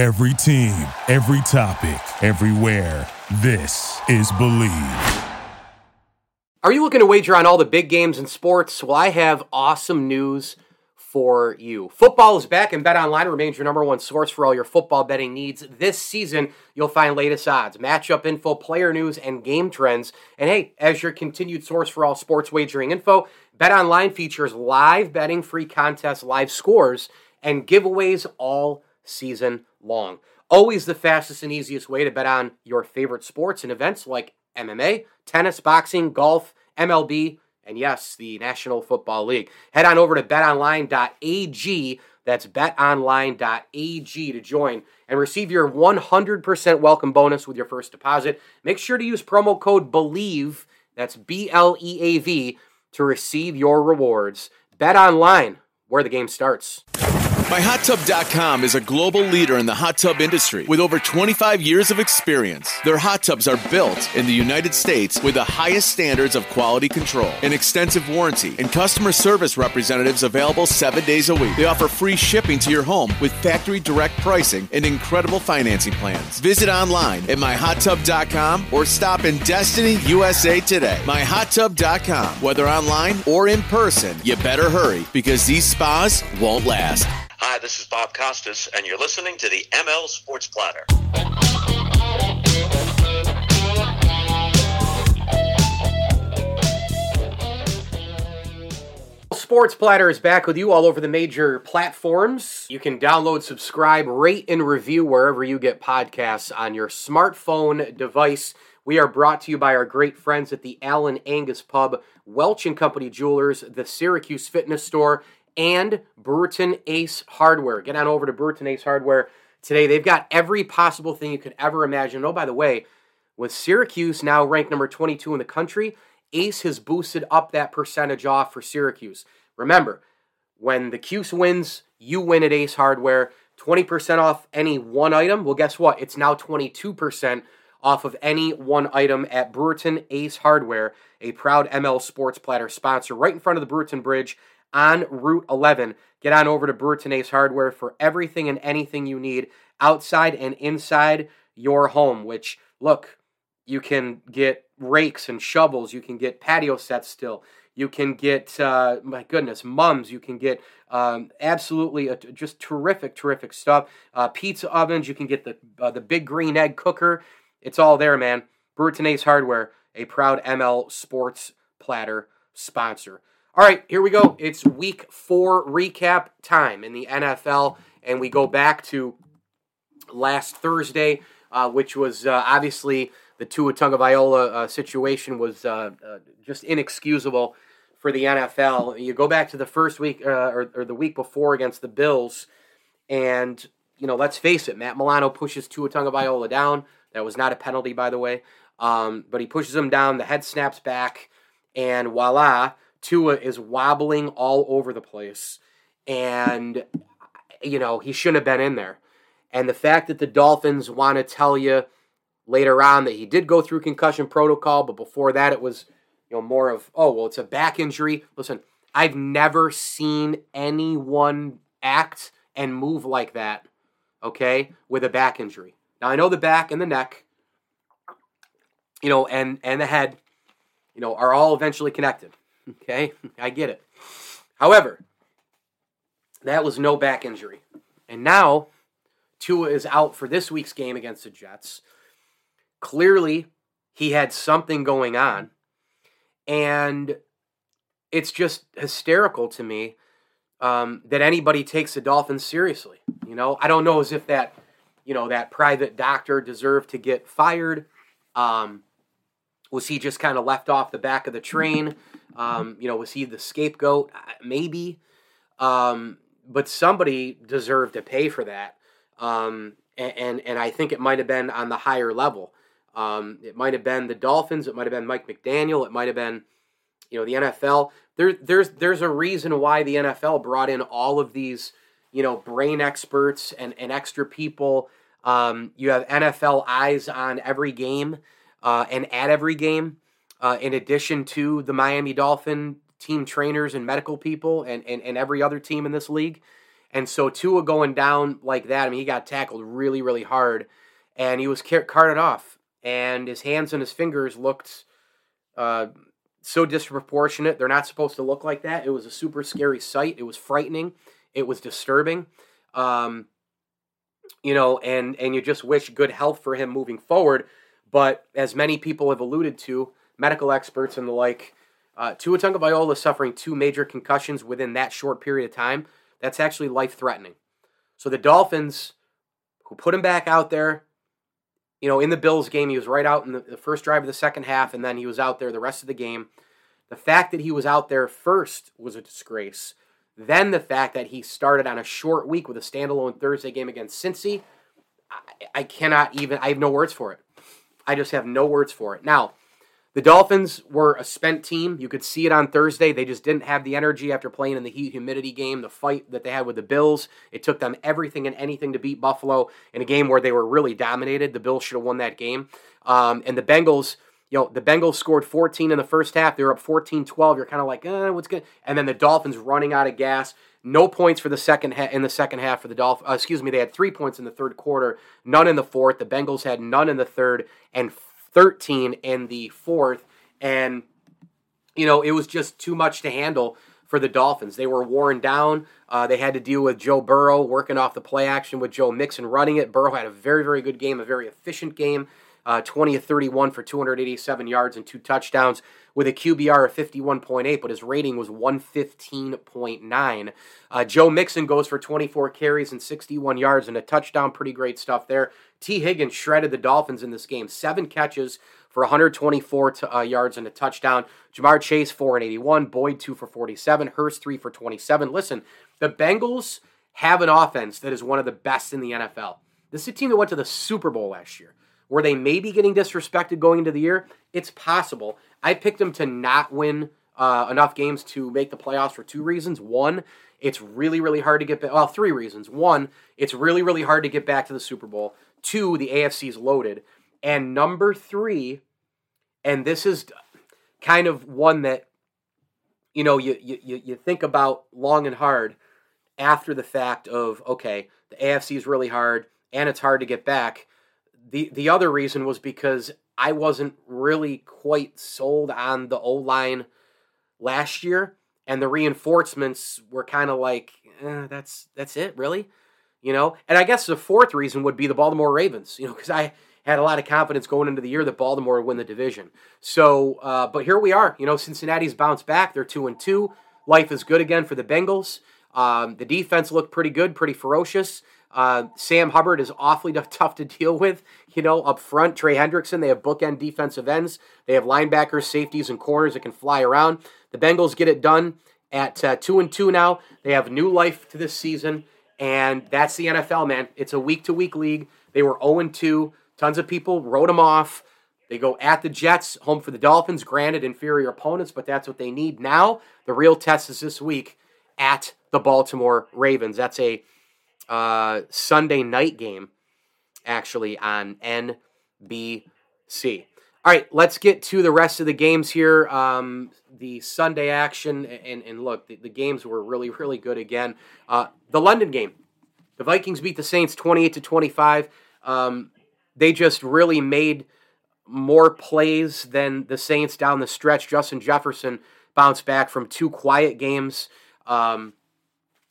Every team, every topic, everywhere. This is Bleav. Are you looking to wager on all the big games in sports? Well, I have awesome news for you. Football is back, and Bet Online remains your number one source for all your football betting needs. This season, you'll find latest odds, matchup info, player news, and game trends. And hey, as your continued source for all sports wagering info, Bet Online features live betting, free contests, live scores, and giveaways all season long. Always the fastest and easiest way to bet on your favorite sports and events like MMA, tennis, boxing, golf, MLB and yes, the National Football League. Head on over to betonline.ag. That's betonline.ag to join and receive your 100% welcome bonus with your first deposit. Make sure to use promo code BLEAV, that's B L E A V, to receive your rewards. Bet online, where the game starts. MyHotTub.com is a global leader in the hot tub industry with over 25 years of experience. Their hot tubs are built in the United States with the highest standards of quality control, an extensive warranty, and customer service representatives available seven days a week. They offer free shipping to your home with factory direct pricing and incredible financing plans. Visit online at MyHotTub.com or stop in Destiny, USA today. MyHotTub.com. Whether online or in person, you better hurry because these spas won't last. Hi, this is Bob Costas, and you're listening to the ML Sports Platter. Sports Platter is back with you all over the major platforms. You can download, subscribe, rate, and review wherever you get podcasts on your smartphone device. We are brought to you by our great friends at the Allen Angus Pub, Welch and Company Jewelers, the Syracuse Fitness Store, and Brewerton Ace Hardware. Get on over to Brewerton Ace Hardware today. They've got every possible thing you could ever imagine. Oh, by the way, with Syracuse now ranked number 22 in the country, Ace has boosted up that percentage off for Syracuse. Remember, when the Cuse wins, you win at Ace Hardware. 20% off any one item. Well, guess what? It's now 22% off of any one item at Brewerton Ace Hardware, a proud ML Sports Platter sponsor right in front of the Brewerton Bridge on Route 11. Get on over to Brewerton Ace Hardware for everything and anything you need outside and inside your home, which, look, you can get rakes and shovels. You can get patio sets still. You can get, uh, my goodness, mums. You can get um, absolutely a, just terrific, terrific stuff. Uh, pizza ovens. You can get the uh, the big green egg cooker. It's all there, man. Brewerton Ace Hardware, a proud ML Sports Platter sponsor. All right, here we go. It's week four recap time in the NFL, and we go back to last Thursday, uh, which was uh, obviously the Tua Tagovailoa uh, situation was uh, uh, just inexcusable for the NFL. You go back to the first week uh, or, or, the week before against the Bills, and you know, let's face it, Matt Milano pushes Tua Tagovailoa down. That was not a penalty, by the way, um, but he pushes him down. The head snaps back, and voila Tua is wobbling all over the place. And, you know, he shouldn't have been in there. And the fact that the Dolphins want to tell you later on that he did go through concussion protocol, but before that it was, you know, more of, oh, well, it's a back injury. Listen, I've never seen anyone act and move like that, okay, with a back injury. Now, I know the back and the neck, you know, and, and the head, you know, are all eventually connected. Okay, I get it. However, that was no back injury. And now Tua is out for this week's game against the Jets. Clearly, he had something going on. And it's just hysterical to me um, that anybody takes the Dolphins seriously. You know, I don't know as if that, you know, that private doctor deserved to get fired. Um, was he just kind of left off the back of the train? Um, you know, was he the scapegoat? Maybe. Um, but somebody deserved to pay for that. Um, and, and, and I think it might have been on the higher level. Um, it might have been the Dolphins. It might have been Mike McDaniel. It might have been, you know, the NFL. There, there's there's a reason why the NFL brought in all of these, you know, brain experts and, and extra people. Um, you have NFL eyes on every game uh, and at every game uh, in addition to the Miami Dolphin team trainers and medical people and, and, and every other team in this league. And so Tua going down like that, I mean, he got tackled really, really hard, and he was carted off, and his hands and his fingers looked uh, so disproportionate. They're not supposed to look like that. It was a super scary sight. It was frightening. It was disturbing. Um, you know, and and you just wish good health for him moving forward. But as many people have alluded to, medical experts and the like, uh, Tua Tagovailoa suffering two major concussions within that short period of time. That's actually life threatening. So the Dolphins, who put him back out there, you know, in the Bills game, he was right out in the, the first drive of the second half, and then he was out there the rest of the game. The fact that he was out there first was a disgrace. Then the fact that he started on a short week with a standalone Thursday game against Cincy, I, I cannot even, I have no words for it. I just have no words for it. Now, the Dolphins were a spent team. You could see it on Thursday. They just didn't have the energy after playing in the heat humidity game, the fight that they had with the Bills. It took them everything and anything to beat Buffalo in a game where they were really dominated. The Bills should have won that game. Um, and the Bengals, you know, the Bengals scored 14 in the first half. They were up 14 12. You're kind of like, eh, what's good? And then the Dolphins running out of gas. No points for the second ha- in the second half for the Dolphins. Uh, excuse me, they had three points in the third quarter, none in the fourth. The Bengals had none in the third, and 13 in the fourth. And, you know, it was just too much to handle for the Dolphins. They were worn down. Uh, they had to deal with Joe Burrow working off the play action with Joe Mixon running it. Burrow had a very, very good game, a very efficient game. Uh, 20 of 31 for 287 yards and two touchdowns with a QBR of 51.8, but his rating was 115.9. Uh, Joe Mixon goes for 24 carries and 61 yards and a touchdown. Pretty great stuff there. Tee Higgins shredded the Dolphins in this game. Seven catches for 124 to, uh, yards and a touchdown. Ja'Marr Chase, 4 and 81. Boyd, 2 for 47. Hurst, 3 for 27. Listen, the Bengals have an offense that is one of the best in the NFL. This is a team that went to the Super Bowl last year. Were they maybe getting disrespected going into the year? It's possible. I picked them to not win uh, enough games to make the playoffs for two reasons. One, it's really, really hard to get back. Well, three reasons. One, it's really, really hard to get back to the Super Bowl. Two, the AFC is loaded. And number three, and this is kind of one that you know you you you think about long and hard after the fact of okay, the AFC is really hard and it's hard to get back. The the other reason was because I wasn't really quite sold on the O line last year, and the reinforcements were kind of like, eh, that's that's it, really, you know. And I guess the fourth reason would be the Baltimore Ravens, you know, because I had a lot of confidence going into the year that Baltimore would win the division. So, uh, but here we are. You know, Cincinnati's bounced back. They're two and two. Life is good again for the Bengals. Um, the defense looked pretty good, pretty ferocious. Uh, Sam Hubbard is awfully tough to deal with. You know, up front, Trey Hendrickson, they have bookend defensive ends. They have linebackers, safeties, and corners that can fly around. The Bengals get it done at uh, two and two now. They have new life to this season, and that's the NFL, man. It's a week to week league. They were 0 and 2. Tons of people wrote them off. They go at the Jets, home for the Dolphins. Granted, inferior opponents, but that's what they need now. The real test is this week at the Baltimore Ravens. That's a uh, Sunday night game, actually, on NBC. All right, let's get to the rest of the games here. Um, the Sunday action, and, and look, the, the, games were really, really good again. Uh, the London game, the Vikings beat the Saints 28 to 25. Um, they just really made more plays than the Saints down the stretch. Justin Jefferson bounced back from two quiet games. Um,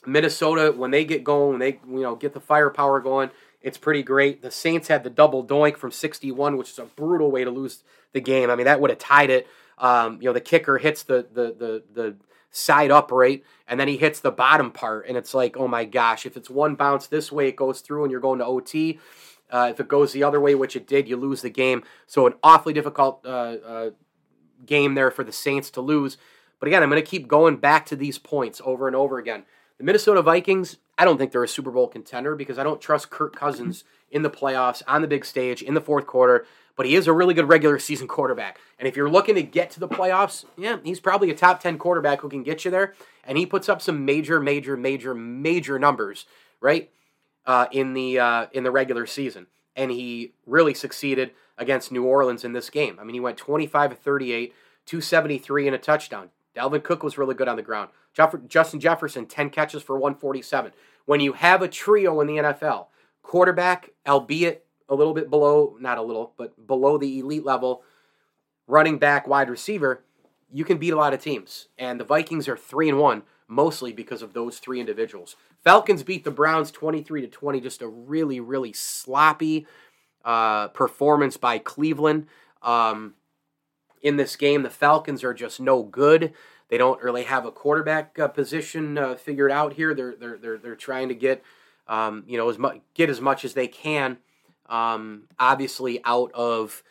Minnesota, when they get going, when they you know get the firepower going, it's pretty great. The Saints had the double doink from 61, which is a brutal way to lose the game. I mean, that would have tied it. Um, you know, the kicker hits the the the the side upright, and then he hits the bottom part, and it's like, oh my gosh, if it's one bounce this way, it goes through, and you're going to OT. Uh, if it goes the other way, which it did, you lose the game. So an awfully difficult uh, uh, game there for the Saints to lose. But again, I'm going to keep going back to these points over and over again. The Minnesota Vikings, I don't think they're a Super Bowl contender because I don't trust Kirk Cousins in the playoffs, on the big stage, in the fourth quarter. But he is a really good regular season quarterback. And if you're looking to get to the playoffs, yeah, he's probably a top 10 quarterback who can get you there. And he puts up some major, major, major, major numbers, right? uh, in the uh, in the regular season, and he really succeeded against New Orleans in this game. I mean, he went 25 of 38, 273 and a touchdown. Dalvin Cook was really good on the ground. Jeff- Justin Jefferson, 10 catches for 147. when you have a trio in the NFL, quarterback, albeit a little bit below, not a little, but below the elite level, running back, wide receiver, you can beat a lot of teams. And the Vikings are 3 and 1 mostly because of those three individuals. Falcons beat the Browns 23 to 20, just a really really sloppy uh, performance by Cleveland. Um, in this game, the Falcons are just no good. They don't really have a quarterback uh, position uh, figured out here. They're they're they're, they're trying to get um, you know as much get as much as they can. Um, obviously, out of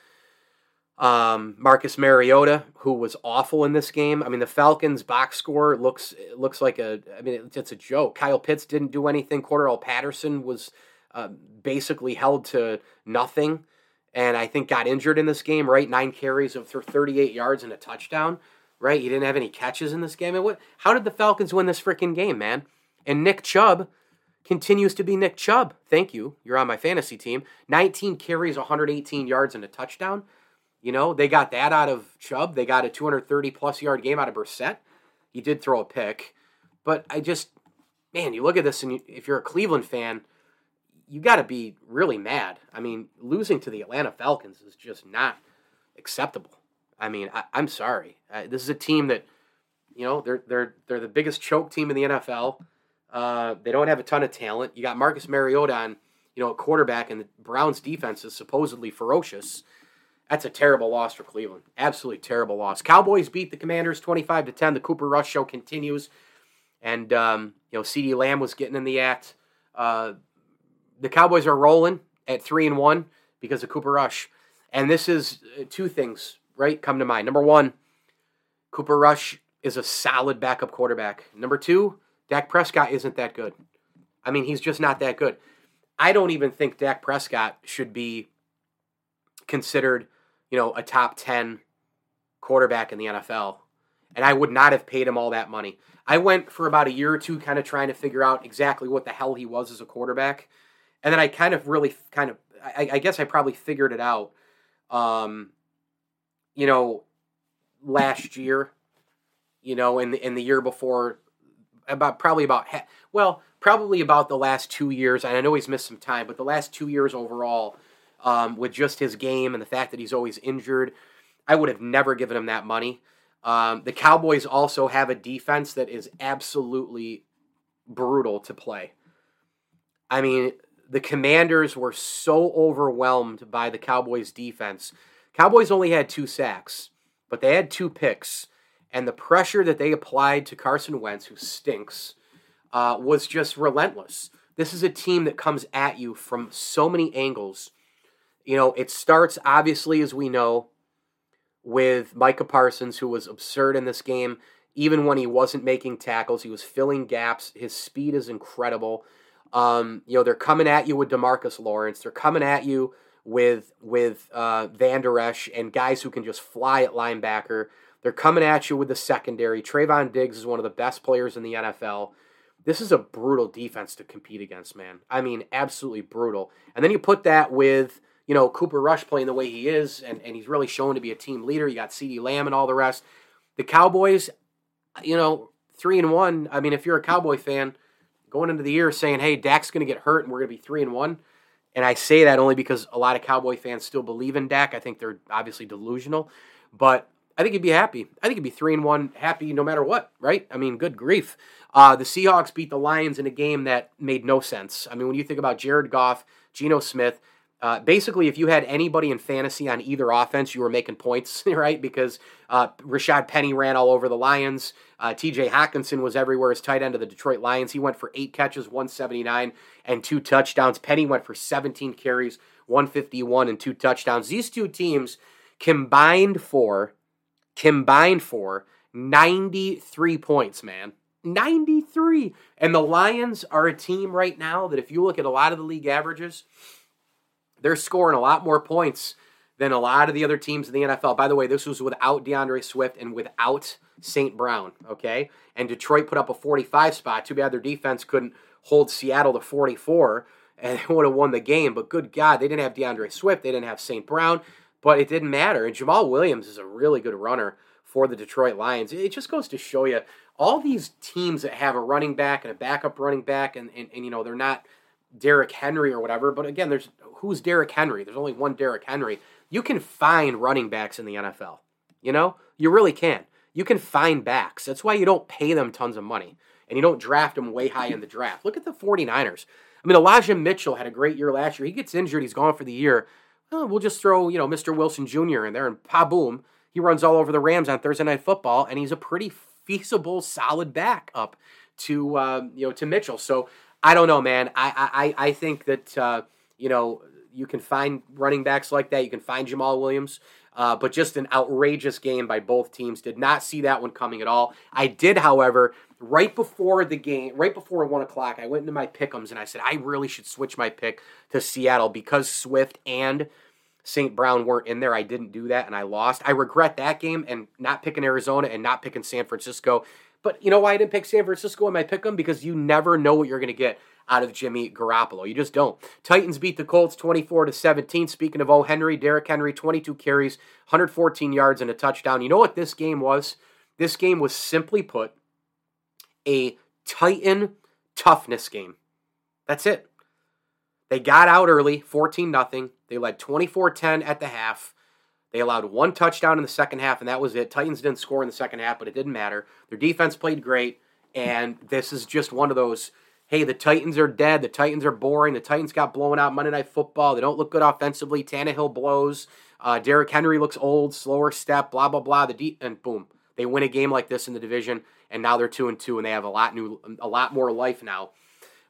um, Marcus Mariota, who was awful in this game. I mean, the Falcons' box score looks looks like a. I mean, it's, a joke. Kyle Pitts didn't do anything. Cordarrelle Patterson was uh, basically held to nothing, and I think got injured in this game. Right, nine carries of 38 yards and a touchdown right? He didn't have any catches in this game. And what? How did the Falcons win this freaking game, man? And Nick Chubb continues to be Nick Chubb. Thank you. You're on my fantasy team. 19 carries, 118 yards, and a touchdown. You know, they got that out of Chubb. They got a 230 plus yard game out of Brissett. He did throw a pick. But I just, man, you look at this, and you, if you're a Cleveland fan, you got to be really mad. I mean, losing to the Atlanta Falcons is just not acceptable. I mean, I, am sorry. Uh, this is a team that, you know, they're they're they're the biggest choke team in the NFL. Uh, they don't have a ton of talent. You got Marcus Mariota on, you know, a quarterback, and the Browns' defense is supposedly ferocious. That's a terrible loss for Cleveland. Absolutely terrible loss. Cowboys beat the Commanders 25 to 10. The Cooper Rush show continues, and um, you know, CeeDee Lamb was getting in the act. Uh, the Cowboys are rolling at three and one because of Cooper Rush, and this is uh, two things right, come to mind. Number one, Cooper Rush is a solid backup quarterback. Number two, Dak Prescott isn't that good. I mean, he's just not that good. I don't even think Dak Prescott should be considered, you know, a top 10 quarterback in the NFL. And I would not have paid him all that money. I went for about a year or two kind of trying to figure out exactly what the hell he was as a quarterback. And then I kind of really kind of, I, I guess I probably figured it out um, you know, last year, you know, in the, in the year before, about probably about well, probably about the last two years. And I know he's missed some time, but the last two years overall, um, with just his game and the fact that he's always injured, I would have never given him that money. Um, the Cowboys also have a defense that is absolutely brutal to play. I mean, the Commanders were so overwhelmed by the Cowboys' defense Cowboys only had two sacks, but they had two picks, and the pressure that they applied to Carson Wentz, who stinks, uh, was just relentless. This is a team that comes at you from so many angles. You know, it starts obviously, as we know, with Micah Parsons, who was absurd in this game. Even when he wasn't making tackles, he was filling gaps. His speed is incredible. Um, you know, they're coming at you with DeMarcus Lawrence. They're coming at you with with uh, Vander Esch and guys who can just fly at linebacker. They're coming at you with the secondary. Trevon Diggs is one of the best players in the NFL. This is a brutal defense to compete against, man. I mean, absolutely brutal. And then you put that with, you know, Cooper Rush playing the way he is, and, and he's really shown to be a team leader. You got CeeDee Lamb and all the rest. The Cowboys, you know, three and one. I mean, if you're a Cowboy fan, going into the year saying, hey, Dak's going to get hurt and we're going to be three and one, and I say that only because a lot of Cowboy fans still believe in Dak. I think they're obviously delusional, but I think he'd be happy. I think he'd be three and one, happy no matter what, right? I mean, good grief. Uh, the Seahawks beat the Lions in a game that made no sense. I mean, when you think about Jared Goff, Geno Smith, uh, basically, if you had anybody in fantasy on either offense, you were making points, right? Because uh, Rashaad Penny ran all over the Lions. Uh, TJ Hockenson was everywhere as tight end of the Detroit Lions. He went for eight catches, 179, and two touchdowns. Penny went for 17 carries, 151, and two touchdowns. These two teams combined for combined for 93 points, man. 93. And the Lions are a team right now that if you look at a lot of the league averages, they're scoring a lot more points than a lot of the other teams in the NFL. By the way, this was without D'Andre Swift and without St. Brown, okay? And Detroit put up a 45 spot. Too bad their defense couldn't hold Seattle to 44 and they would have won the game. But good God, they didn't have D'Andre Swift, they didn't have St. Brown, but it didn't matter. And Jamaal Williams is a really good runner for the Detroit Lions. It just goes to show you all these teams that have a running back and a backup running back, and, and, and you know, they're not Derrick Henry or whatever, but again, there's who's Derrick Henry? There's only one Derrick Henry. You can find running backs in the NFL. You know, you really can. You can find backs. That's why you don't pay them tons of money and you don't draft them way high in the draft. Look at the 49ers. I mean, Elijah Mitchell had a great year last year. He gets injured, he's gone for the year. Well, we'll just throw, you know, Mr. Wilson Jr. in there and pa boom, he runs all over the Rams on Thursday Night Football, and he's a pretty feasible, solid back up to uh, you know to Mitchell. So I don't know, man. I I I think that uh, you know you can find running backs like that. You can find Jamaal Williams. Uh, but just an outrageous game by both teams. Did not see that one coming at all. I did, however, right before the game, right before one o'clock, I went into my pickums and I said I really should switch my pick to Seattle because Swift and St. Brown weren't in there. I didn't do that and I lost. I regret that game and not picking Arizona and not picking San Francisco. But you know why I didn't pick San Francisco in my pick them? Because you never know what you're going to get out of Jimmy Garoppolo. You just don't. Titans beat the Colts 24 to 17. Speaking of O. Henry, Derrick Henry, 22 carries, 114 yards, and a touchdown. You know what this game was? This game was simply put a Titan toughness game. That's it. They got out early, 14 0. They led 24 10 at the half. They allowed one touchdown in the second half, and that was it. Titans didn't score in the second half, but it didn't matter. Their defense played great, and this is just one of those hey, the Titans are dead. The Titans are boring. The Titans got blown out Monday Night Football. They don't look good offensively. Tannehill blows. Uh, Derrick Henry looks old, slower step, blah, blah, blah. The de- and boom, they win a game like this in the division, and now they're two and two, and they have a lot new, a lot more life now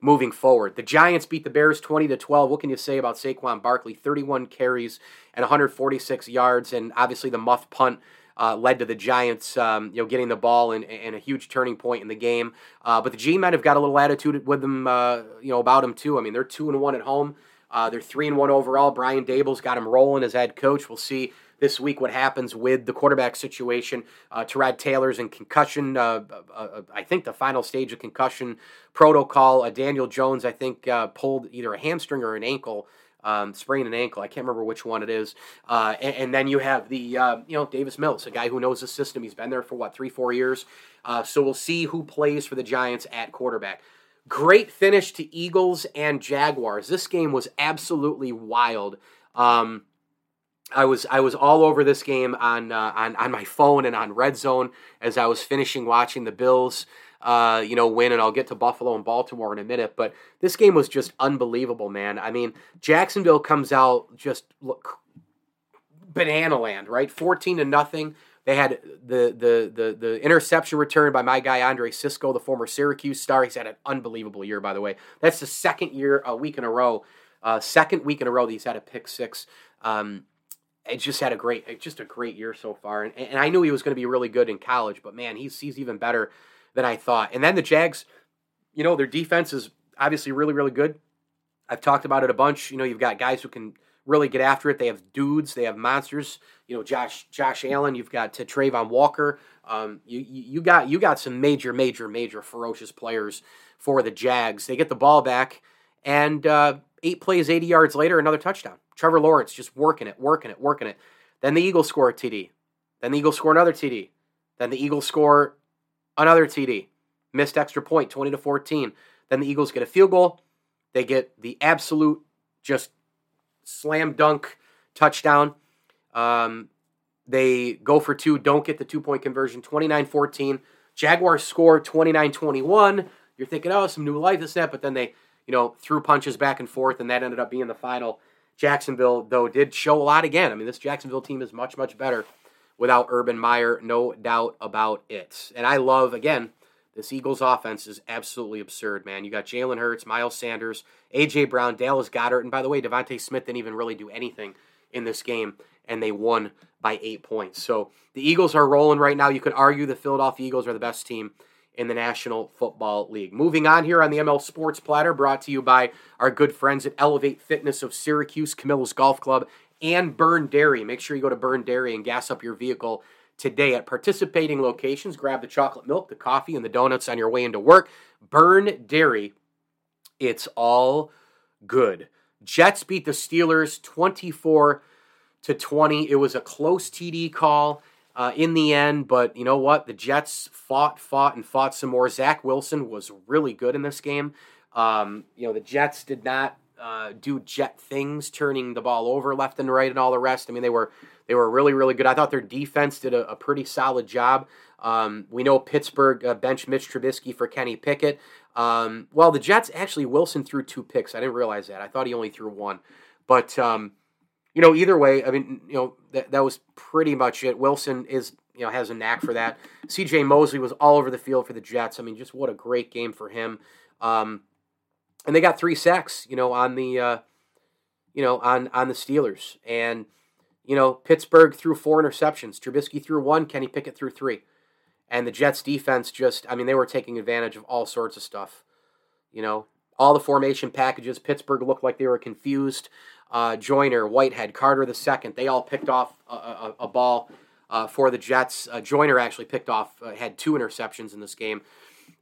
moving forward. The Giants beat the Bears 20 to 12. What can you say about Saquon Barkley? 31 carries and 146 yards, and obviously the muff punt. Uh, led to the Giants, um, you know, getting the ball and, and, a huge turning point in the game. Uh, but the G-men have got a little attitude with them, uh, you know, about them too. I mean, they're two and one at home. Uh, they're three and one overall. Brian Daboll's got them rolling as head coach. We'll see this week what happens with the quarterback situation. Uh, Tyrod Taylor's in concussion. Uh, uh, uh, I think the final stage of concussion protocol. Uh, Daniel Jones, I think, uh, pulled either a hamstring or an ankle. Um, an ankle. I can't remember which one it is. And, and, then you have the, you know, Davis Mills, a guy who knows the system. He's been there for what three, four years. so we'll see who plays for the Giants at quarterback. Great finish to Eagles and Jaguars. This game was absolutely wild. Um, I was I was all over this game on uh, on on my phone and on Red Zone as I was finishing watching the Bills, uh, you know, win. And I'll get to Buffalo and Baltimore in a minute. But this game was just unbelievable, man. I mean, Jacksonville comes out just look banana land, right? Fourteen to nothing. They had the the the the interception return by my guy Andre Cisco, the former Syracuse star. He's had an unbelievable year, by the way. That's the second year, a week in a row, uh, second week in a row that he's had a pick six. Um, it just had a great, just a great year so far. And, and I knew he was going to be really good in college, but man, he's he's even better than I thought. And then the Jags, you know, their defense is obviously really really good. I've talked about it a bunch. You know, you've got guys who can really get after it. They have dudes, they have monsters. You know, Josh Josh Allen. You've got to Travon Walker. Um, you you got you got some major major major ferocious players for the Jags. They get the ball back, and uh, eight plays, eighty yards later, another touchdown. Trevor Lawrence just working it, working it, working it. Then the Eagles score a TD. Then the Eagles score another TD. Then the Eagles score another TD. Missed extra point, 20 to 14. Then the Eagles get a field goal. They get the absolute just slam dunk touchdown. Um, they go for two, don't get the two point conversion, 29 14. Jaguars score 29 21. You're thinking, oh, some new life, this, that, but then they, you know, threw punches back and forth, and that ended up being the final Jacksonville, though, did show a lot again. I mean, this Jacksonville team is much, much better without Urban Meyer, no doubt about it. And I love, again, this Eagles offense is absolutely absurd, man. You got Jalen Hurts, Miles Sanders, A.J. Brown, Dallas Goedert, and by the way, DeVonta Smith didn't even really do anything in this game, and they won by eight points. So the Eagles are rolling right now. You could argue the Philadelphia Eagles are the best team in the National Football League. Moving on here on the ML Sports Platter, brought to you by our good friends at Elevate Fitness of Syracuse, Camillus Golf Club, and Byrne Dairy. Make sure you go to Byrne Dairy and gas up your vehicle today at participating locations. Grab the chocolate milk, the coffee, and the donuts on your way into work. Byrne Dairy, it's all good. Jets beat the Steelers 24 to 20. It was a close TD call. Uh, in the end. But you know what? The Jets fought, fought, and fought some more. Zach Wilson was really good in this game. Um, you know, the Jets did not uh, do Jet things, turning the ball over left and right, and all the rest. I mean, they were they were really, really good. I thought their defense did a, a pretty solid job. Um, we know Pittsburgh uh, benched Mitch Trubisky for Kenny Pickett. Um, well, the Jets actually Wilson threw two picks. I didn't realize that. I thought he only threw one, but um, you know, either way, I mean, you know, that, that was pretty much it. Wilson is, you know, has a knack for that. C.J. Mosley was all over the field for the Jets. I mean, just what a great game for him. Um, and they got three sacks, you know, on the, uh, you know, on on the Steelers, and you know, Pittsburgh threw four interceptions. Trubisky threw one. Kenny Pickett threw three, and the Jets defense just, I mean, they were taking advantage of all sorts of stuff. You know, all the formation packages. Pittsburgh looked like they were confused. Uh, Joyner, Whitehead, Carter the second, they all picked off a, a, a ball uh, for the Jets. Uh, Joyner actually picked off, uh, had two interceptions in this game.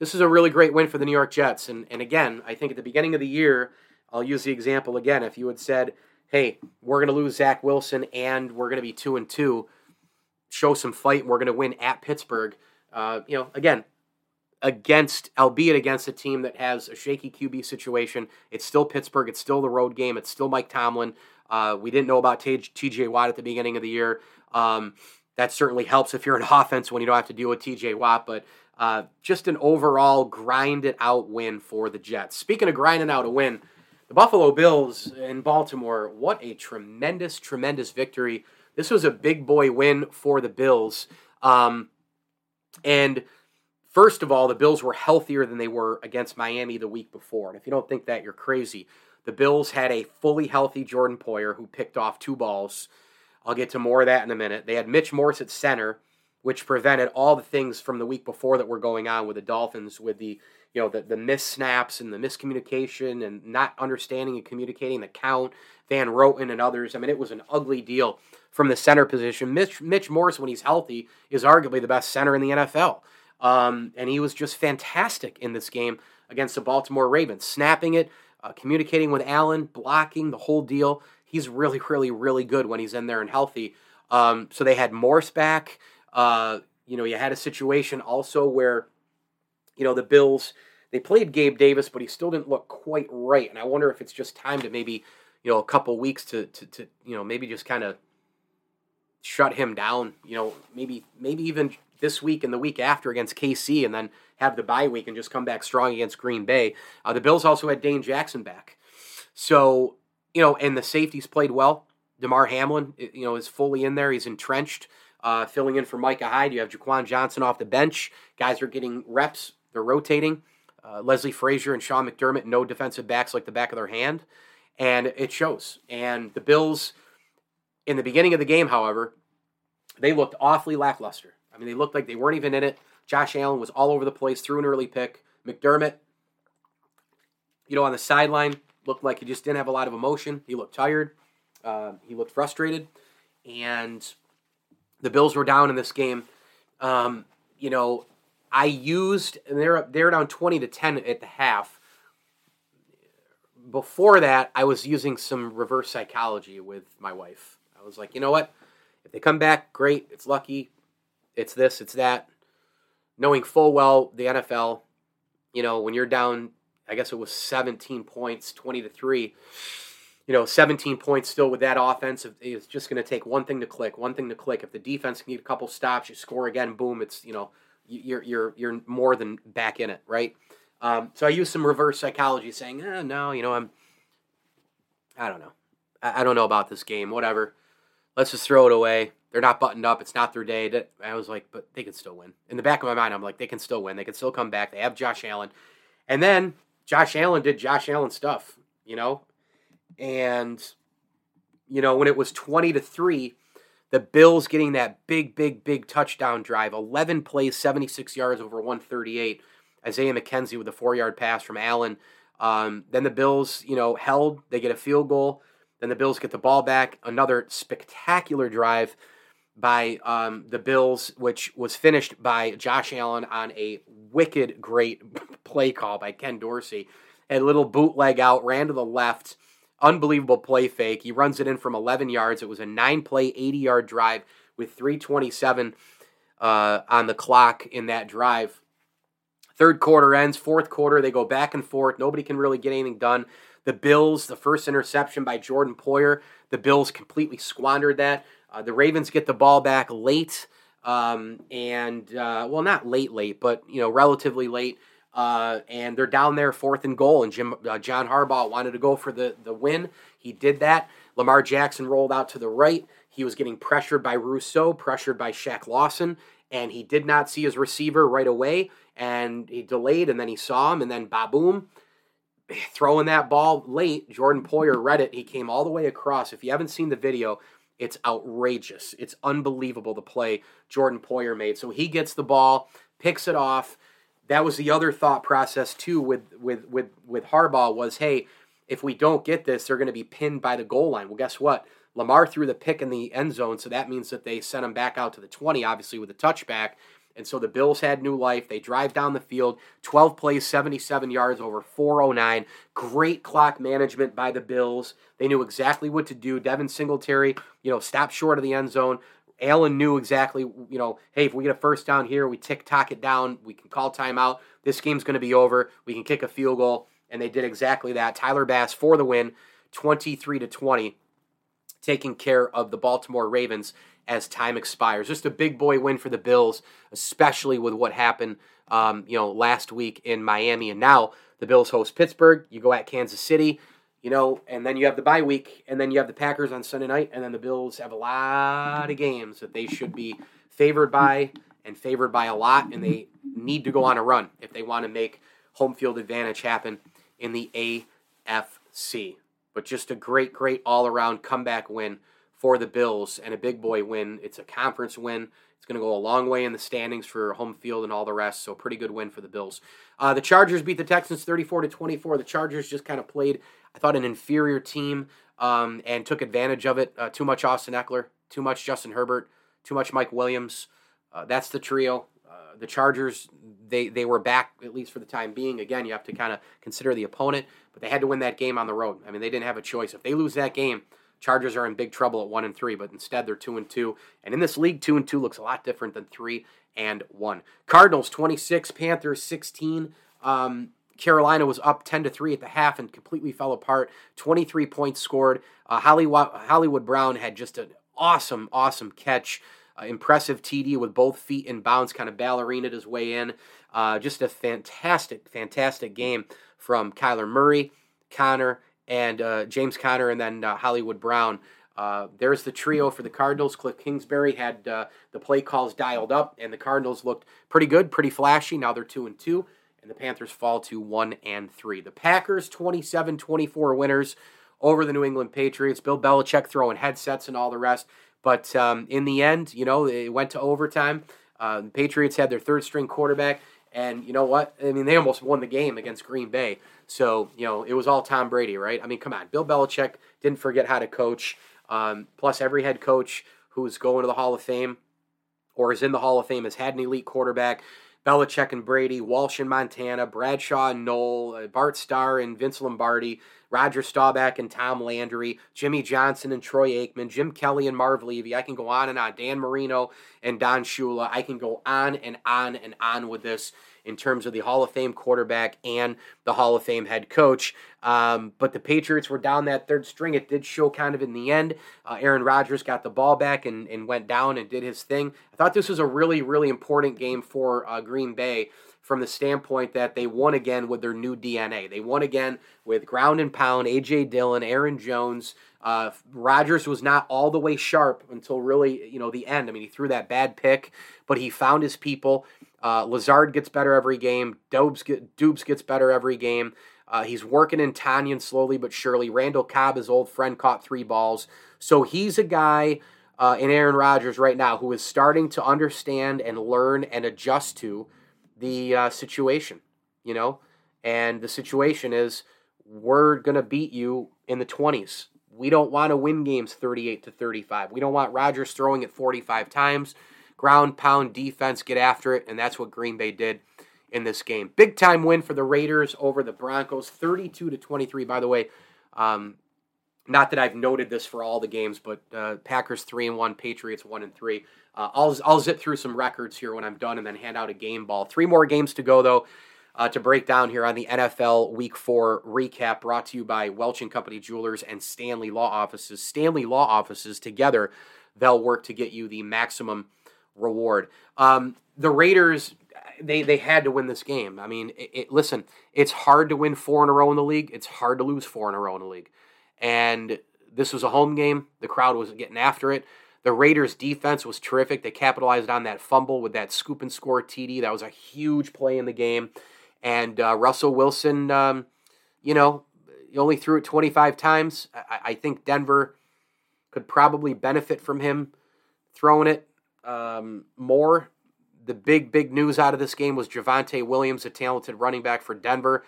This is a really great win for the New York Jets. And, and again, I think at the beginning of the year, I'll use the example again. If you had said, hey, we're going to lose Zach Wilson and we're going to be two and two, show some fight, and we're going to win at Pittsburgh. Uh, you know, again, against, albeit against a team that has a shaky QB situation. It's still Pittsburgh. It's still the road game. It's still Mike Tomlin. Uh, we didn't know about TJ Watt at the beginning of the year. Um, that certainly helps if you're an offense when you don't have to deal with TJ Watt. But uh, just an overall grind it out win for the Jets. Speaking of grinding out a win, the Buffalo Bills in Baltimore, what a tremendous, tremendous victory. This was a big boy win for the Bills. Um, and First of all, the Bills were healthier than they were against Miami the week before. And if you don't think that, you're crazy. The Bills had a fully healthy Jordan Poyer who picked off two balls. I'll get to more of that in a minute. They had Mitch Morse at center, which prevented all the things from the week before that were going on with the Dolphins, with the you know the the miss snaps and the miscommunication and not understanding and communicating the count. Van Roten and others. I mean, it was an ugly deal from the center position. Mitch Mitch Morse, when he's healthy, is arguably the best center in the NFL. Um, and he was just fantastic in this game against the Baltimore Ravens, snapping it, uh, communicating with Allen, blocking the whole deal. He's really, really, really good when he's in there and healthy. Um, so they had Morse back. Uh, you know, you had a situation also where, you know, the Bills they played Gabe Davis, but he still didn't look quite right. And I wonder if it's just time to maybe, you know, a couple weeks to to, to you know maybe just kind of shut him down. You know, maybe maybe even this week and the week after against KC, and then have the bye week and just come back strong against Green Bay. Uh, the Bills also had Dane Jackson back, so you know, and the safeties played well. Damar Hamlin, you know, is fully in there. He's entrenched, uh, filling in for Micah Hyde. You have Jaquan Johnson off the bench. Guys are getting reps. They're rotating. Uh, Leslie Frazier and Sean McDermott, know defensive backs like the back of their hand, and it shows. And the Bills, in the beginning of the game, however, they looked awfully lackluster. I mean, they looked like they weren't even in it. Josh Allen was all over the place, threw an early pick. McDermott, you know, on the sideline, looked like he just didn't have a lot of emotion. He looked tired. Uh, he looked frustrated. And the Bills were down in this game. Um, you know, I used, and they're, they're down 20 to 10 at the half. Before that, I was using some reverse psychology with my wife. I was like, you know what? If they come back, great. It's lucky it's this, it's that. Knowing full well the NFL, you know, when you're down, I guess it was 17 points, 20 to 3, you know, 17 points still with that offense. It's just going to take one thing to click, one thing to click. If the defense can get a couple stops, you score again, boom, it's, you know, you're, you're, you're more than back in it, right? Um, so I use some reverse psychology saying, eh, no, you know, I'm, I don't know. I, I don't know about this game, whatever. Let's just throw it away. They're not buttoned up. It's not their day. I was like, but they can still win. In the back of my mind, I'm like, they can still win. They can still come back. They have Josh Allen. And then Josh Allen did Josh Allen stuff, you know? And, you know, when it was 20 to 3, the Bills getting that big, big, big touchdown drive, 11 plays, 76 yards over 138. Isaiah McKenzie with a four yard pass from Allen. Um, then the Bills, you know, held. They get a field goal. Then the Bills get the ball back. Another spectacular drive by um, the Bills, which was finished by Josh Allen on a wicked great play call by Ken Dorsey. A little bootleg out, ran to the left. Unbelievable play fake. He runs it in from 11 yards. It was a nine play, 80 yard drive with 327 uh, on the clock in that drive. Third quarter ends, fourth quarter, they go back and forth. Nobody can really get anything done. The Bills, the first interception by Jordan Poyer, the Bills completely squandered that. Uh, the Ravens get the ball back late, um, and uh, well, not late, late, but you know, relatively late. Uh, and they're down there fourth and goal, and Jim uh, John Harbaugh wanted to go for the the win. He did that. Lamar Jackson rolled out to the right. He was getting pressured by Rousseau, pressured by Shaq Lawson, and he did not see his receiver right away, and he delayed, and then he saw him, and then baboom, throwing that ball late. Jordan Poyer read it. He came all the way across. If you haven't seen the video, it's outrageous. It's unbelievable the play Jordan Poyer made. So he gets the ball, picks it off. That was the other thought process too with with with with Harbaugh was, hey, if we don't get this, they're going to be pinned by the goal line. Well, guess what? Lamar threw the pick in the end zone, so that means that they sent him back out to the 20, obviously with a touchback. And so the Bills had new life. They drive down the field, 12 plays, 77 yards over 409. Great clock management by the Bills. They knew exactly what to do. Devin Singletary, you know, stopped short of the end zone. Allen knew exactly, you know, hey, if we get a first down here, we tick tock it down, we can call timeout. This game's going to be over. We can kick a field goal, and they did exactly that. Tyler Bass for the win, 23 to 20, taking care of the Baltimore Ravens as time expires. Just a big boy win for the Bills, especially with what happened, um, you know, last week in Miami, and now the Bills host Pittsburgh. You go at Kansas City, you know, and then you have the bye week, and then you have the Packers on Sunday night, and then the Bills have a lot of games that they should be favored by and favored by a lot, and they need to go on a run if they want to make home field advantage happen in the AFC. But just a great, great all around comeback win for the Bills and a big boy win. It's a conference win. It's going to go a long way in the standings for home field and all the rest. So pretty good win for the Bills. Uh, the Chargers beat the Texans 34 to 24. The Chargers just kind of played, I thought, an inferior team um, and took advantage of it. Uh, too much Austin Ekeler, too much Justin Herbert, too much Mike Williams. Uh, that's the trio. Uh, the Chargers, they they were back at least for the time being. Again, you have to kind of consider the opponent, but they had to win that game on the road. I mean, they didn't have a choice. If they lose that game, Chargers are in big trouble at one and three, but instead they're two and two. And in this league, two and two looks a lot different than three and one. Cardinals 26, Panthers 16. Um, Carolina was up 10 to 3 at the half and completely fell apart. 23 points scored. Uh, Hollywood, Hollywood Brown had just an awesome, awesome catch. Uh, impressive TD with both feet in bounds, kind of ballerinaed his way in. Uh, just a fantastic, fantastic game from Kyler Murray, Conner, and uh, James Conner, and then uh, Hollywood Brown. Uh, there's the trio for the Cardinals. Cliff Kingsbury had uh, the play calls dialed up, and the Cardinals looked pretty good, pretty flashy. Now they're two and two, and the Panthers fall to one and three. The Packers 27-24 winners over the New England Patriots. Bill Belichick throwing headsets and all the rest, but um, in the end, you know, it went to overtime. Uh, the Patriots had their third string quarterback. And you know what? I mean, they almost won the game against Green Bay. So, you know, it was all Tom Brady, right? I mean, come on. Bill Belichick didn't forget how to coach. Um, plus, every head coach who's going to the Hall of Fame or is in the Hall of Fame has had an elite quarterback. Belichick and Brady, Walsh and Montana, Bradshaw and Noll, uh, Bart Starr and Vince Lombardi, Roger Staubach and Tom Landry, Jimmy Johnson and Troy Aikman, Jim Kelly and Marv Levy. I can go on and on. Dan Marino and Don Shula. I can go on and on and on with this in terms of the Hall of Fame quarterback and the Hall of Fame head coach. Um, but the Patriots were down that third string. It did show kind of in the end. Uh, Aaron Rodgers got the ball back and, and went down and did his thing. I thought this was a really, really important game for uh, Green Bay from the standpoint that they won again with their new DNA. They won again with ground and pound, A.J. Dillon, Aaron Jones. Uh, Rodgers was not all the way sharp until really, you know, the end. I mean, he threw that bad pick, but he found his people. Uh, Lazard gets better every game. Dobes get, Doubs gets better every game. Uh, he's working in Tonyan slowly but surely. Randall Cobb, his old friend, caught three balls. So he's a guy uh, in Aaron Rodgers right now who is starting to understand and learn and adjust to the uh, situation, you know? And the situation is we're going to beat you in the 20s. We don't want to win games 38 to 35. We don't want Rodgers throwing it 45 times ground pound defense, get after it, and that's what Green Bay did in this game. Big time win for the Raiders over the Broncos, 32 to 23. By the way, um, not that I've noted this for all the games, but uh, Packers three and one, Patriots one and three. Uh, I'll I'll zip through some records here when I'm done, and then hand out a game ball. Three more games to go though. Uh, to break down here on the NFL Week 4 recap brought to you by Welch and Company Jewelers and Stanley Law Offices. Stanley Law Offices together, they'll work to get you the maximum reward. Um, the Raiders, they they had to win this game. I mean, it, it, listen, it's hard to win four in a row in the league. It's hard to lose four in a row in the league. And this was a home game. The crowd was getting after it. The Raiders' defense was terrific. They capitalized on that fumble with that scoop and score TD. That was a huge play in the game. And uh, Russell Wilson, um, you know, he only threw it 25 times. I, I, think Denver could probably benefit from him throwing it um, more. The big, big news out of this game was Javonte Williams, a talented running back for Denver,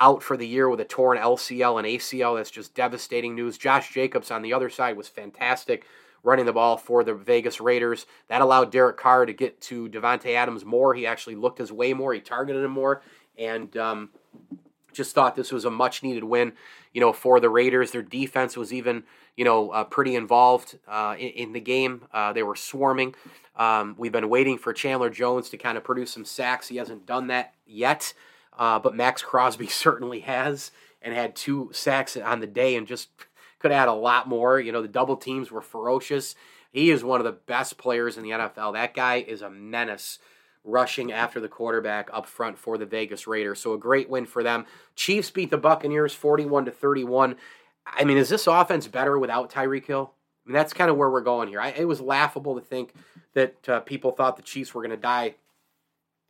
out for the year with a torn LCL and ACL. That's just devastating news. Josh Jacobs on the other side was fantastic running the ball for the Vegas Raiders. That allowed Derek Carr to get to Davante Adams more. He actually looked his way more. He targeted him more, and um, just thought this was a much needed win, you know, for the Raiders. Their defense was even, you know, uh, pretty involved uh, in, in, the game. Uh, they were swarming. Um, we've been waiting for Chandler Jones to kind of produce some sacks. He hasn't done that yet, uh, but Max Crosby certainly has and had two sacks on the day and just could add a lot more. You know, the double teams were ferocious. He is one of the best players in the NFL. That guy is a menace rushing after the quarterback up front for the Vegas Raiders. So a great win for them. Chiefs beat the Buccaneers 41 to 31. I mean, is this offense better without Tyreek Hill? I mean, that's kind of where we're going here. I, it was laughable to think that uh, people thought the Chiefs were going to die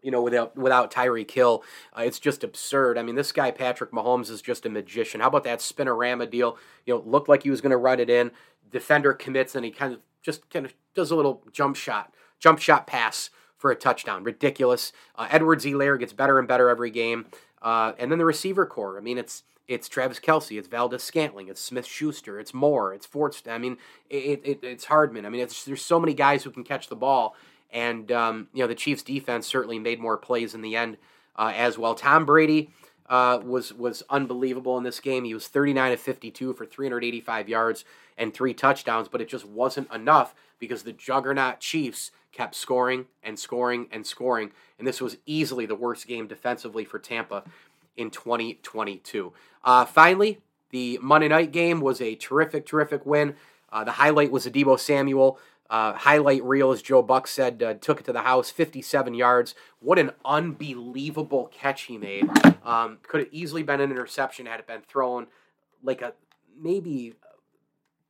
you know, without without Tyreek Hill. Uh, it's just absurd. I mean, this guy Patrick Mahomes is just a magician. How about that spinorama deal? You know, looked like he was going to run it in. Defender commits and he kind of just kind of does a little jump shot, jump shot pass for a touchdown. Ridiculous. Uh, Edwards-Helaire gets better and better every game. Uh, and then the receiver core. I mean, it's it's Travis Kelce, it's Valdes-Scantling, it's Smith Schuster, it's Moore, it's Fortson. I mean, it, it, it's Hardman. I mean, there's so many guys who can catch the ball and, um, you know, the Chiefs' defense certainly made more plays in the end uh, as well. Tom Brady uh, was was unbelievable in this game. He was 39 of 52 for 385 yards and three touchdowns, but it just wasn't enough because the juggernaut Chiefs kept scoring and scoring and scoring. And this was easily the worst game defensively for Tampa in 2022. Uh, finally, the Monday night game was a terrific, terrific win. Uh, the highlight was a Deebo Samuel uh, highlight reel, as Joe Buck said, uh, took it to the house, 57 yards. What an unbelievable catch he made. Um, could have easily been an interception had it been thrown like a maybe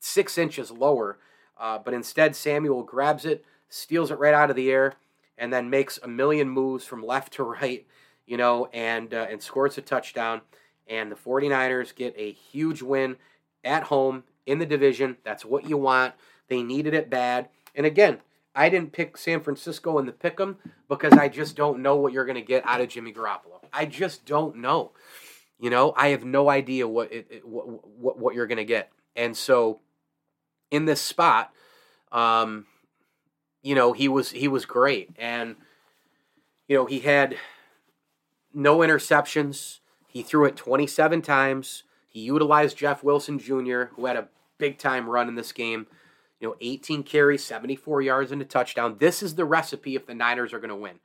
six inches lower. Uh, but instead, Samuel grabs it, steals it right out of the air, and then makes a million moves from left to right, you know, and uh, and scores a touchdown. And the 49ers get a huge win at home in the division. That's what you want. They needed it bad. And again, I didn't pick San Francisco in the pick 'em because I just don't know what you're going to get out of Jimmy Garoppolo. I just don't know. You know, I have no idea what it, it what, what, what you're going to get. And so in this spot, um, you know, he was he was great and you know, he had no interceptions. He threw it 27 times. He utilized Jeff Wilson Jr., who had a big time run in this game you know, 18 carries, 74 yards, and a touchdown. This is the recipe if the Niners are going to win.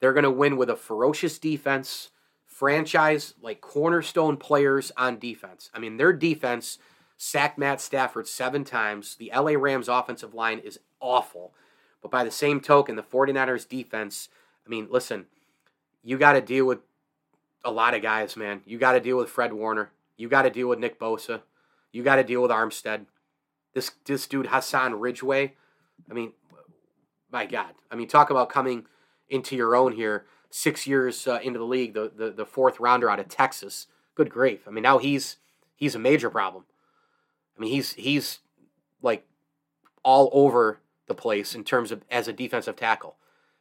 They're going to win with a ferocious defense, franchise like cornerstone players on defense. I mean, their defense sacked Matt Stafford seven times. The LA Rams offensive line is awful. But by the same token, the 49ers defense, I mean, listen, you got to deal with a lot of guys, man. You got to deal with Fred Warner. You got to deal with Nick Bosa. You got to deal with Armstead. This this dude Hassan Ridgeway. I mean, my God. I mean, talk about coming into your own here. Six years uh, into the league, the, the the fourth rounder out of Texas. Good grief! I mean, now he's he's a major problem. I mean, he's he's like all over the place in terms of as a defensive tackle.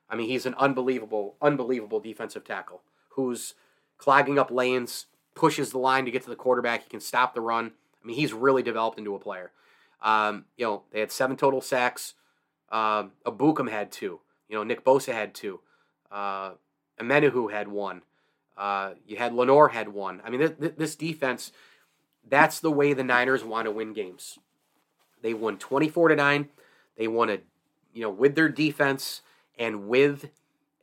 I mean, he's an unbelievable, unbelievable defensive tackle who's clogging up lanes, pushes the line to get to the quarterback. He can stop the run. I mean, he's really developed into a player. Um, you know, they had seven total sacks. Um, Ebukam had two. You know, Nick Bosa had two. Uh, Omenihu had one. Uh, you had Lenoir had one. I mean, this, this defense That's the way the Niners want to win games. They won 24 to 9. They won a you know with their defense and with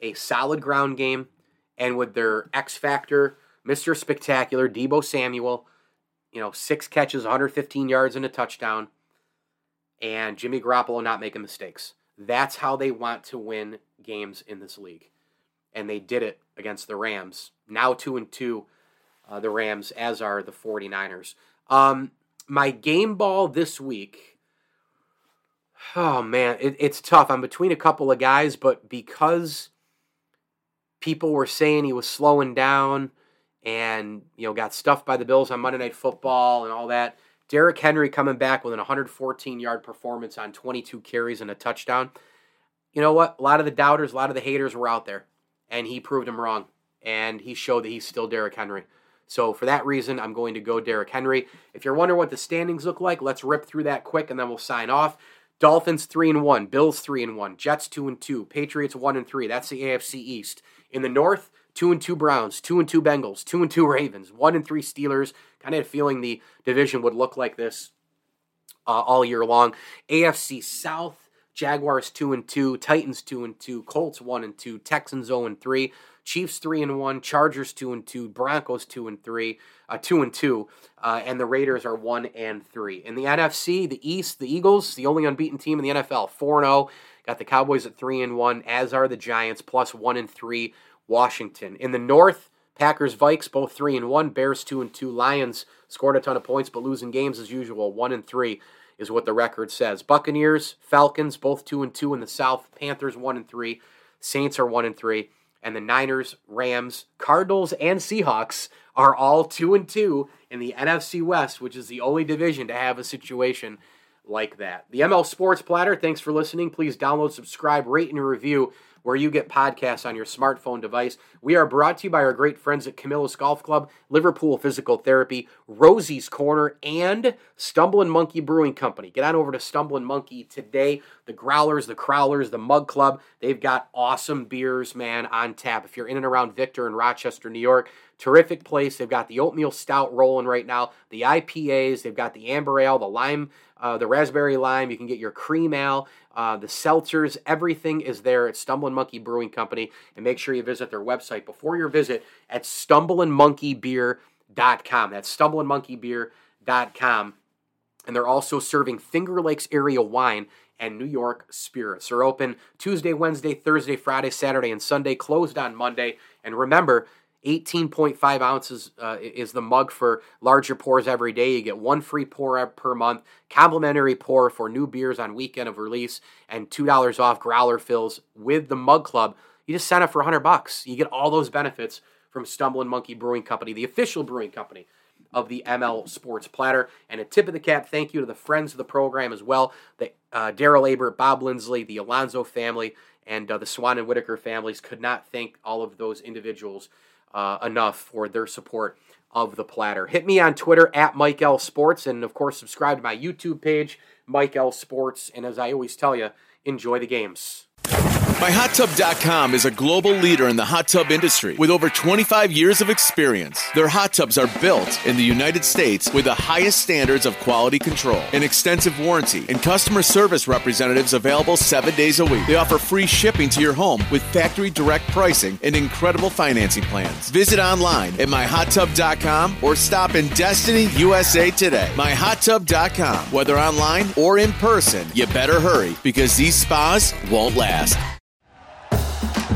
a solid ground game and with their X factor, Mr. Spectacular, Deebo Samuel, you know, six catches, 115 yards and a touchdown, and Jimmy Garoppolo not making mistakes. That's how they want to win games in this league. And they did it against the Rams. Now 2 and 2 uh, the Rams as are the 49ers. Um my game ball this week Oh man, it, it's tough. I'm between a couple of guys, but because people were saying he was slowing down and you know got stuffed by the Bills on Monday Night Football and all that, Derrick Henry coming back with an 114 yard performance on 22 carries and a touchdown. You know what? A lot of the doubters, a lot of the haters were out there, and he proved them wrong. And he showed that he's still Derrick Henry. So for that reason, I'm going to go Derrick Henry. If you're wondering what the standings look like, let's rip through that quick, and then we'll sign off. Dolphins three and one, Bills three and one, Jets two and two, Patriots one and three. That's the AFC East. In the North, two and two Browns, two and two Bengals, two and two Ravens, one and three Steelers. Kind of had a feeling the division would look like this uh, all year long. AFC South, Jaguars two and two, Titans two and two, Colts one and two, Texans zero and three. Chiefs three and one, Chargers two and two, Broncos two and three, uh, two and two, uh, and the Raiders are one and three. In the NFC, the East, the Eagles, the only unbeaten team in the NFL, four and zero. Oh. Got the Cowboys at three and one, as are the Giants, plus one and three. Washington in the North, Packers, Vikes, both three and one. Bears two and two. Lions scored a ton of points, but losing games as usual, one and three is what the record says. Buccaneers, Falcons, both two and two in the South. Panthers one and three. Saints are one and three and the Niners, Rams, Cardinals, and Seahawks are all two and two in the NFC West, which is the only division to have a situation like that. The ML Sports Platter, thanks for listening. Please download, subscribe, rate, and review where you get podcasts on your smartphone device. We are brought to you by our great friends at Camillus Golf Club, Liverpool Physical Therapy, Rosie's Corner, and Stumbling Monkey Brewing Company. Get on over to Stumbling Monkey today. The Growlers, the Crowlers, the Mug Club, they've got awesome beers, man, on tap. If you're in and around Victor and Rochester, New York, terrific place. They've got the oatmeal stout rolling right now, the IPAs, they've got the amber ale, the lime, uh, the raspberry lime. You can get your cream ale, uh, the seltzers. Everything is there at Stumbling Monkey Brewing Company. And make sure you visit their website before your visit at stumblingmonkeybeer.com. That's stumblingmonkeybeer.com. And they're also serving Finger Lakes area wine and New York spirits. They're open Tuesday, Wednesday, Thursday, Friday, Saturday, and Sunday, closed on Monday. And remember, 18.5 ounces uh, is the mug for larger pours every day. You get one free pour per month, complimentary pour for new beers on weekend of release, and $2 off growler fills with the Mug Club. You just sign up for 100 bucks. You get all those benefits from Stumbling Monkey Brewing Company, the official brewing company of the ML Sports Platter. And a tip of the cap thank you to the friends of the program as well the uh, Daryl Aber, Bob Lindsley, the Alonzo family, and uh, the Swan and Whitaker families. Could not thank all of those individuals uh, enough for their support of the platter. Hit me on Twitter at Mike L Sports, and of course, subscribe to my YouTube page, Mike L Sports. And as I always tell you, enjoy the games. MyHotTub.com is a global leader in the hot tub industry with over 25 years of experience. Their hot tubs are built in the United States with the highest standards of quality control, an extensive warranty, and customer service representatives available seven days a week. They offer free shipping to your home with factory direct pricing and incredible financing plans. Visit online at MyHotTub.com or stop in Destiny, USA today. MyHotTub.com. Whether online or in person, you better hurry because these spas won't last.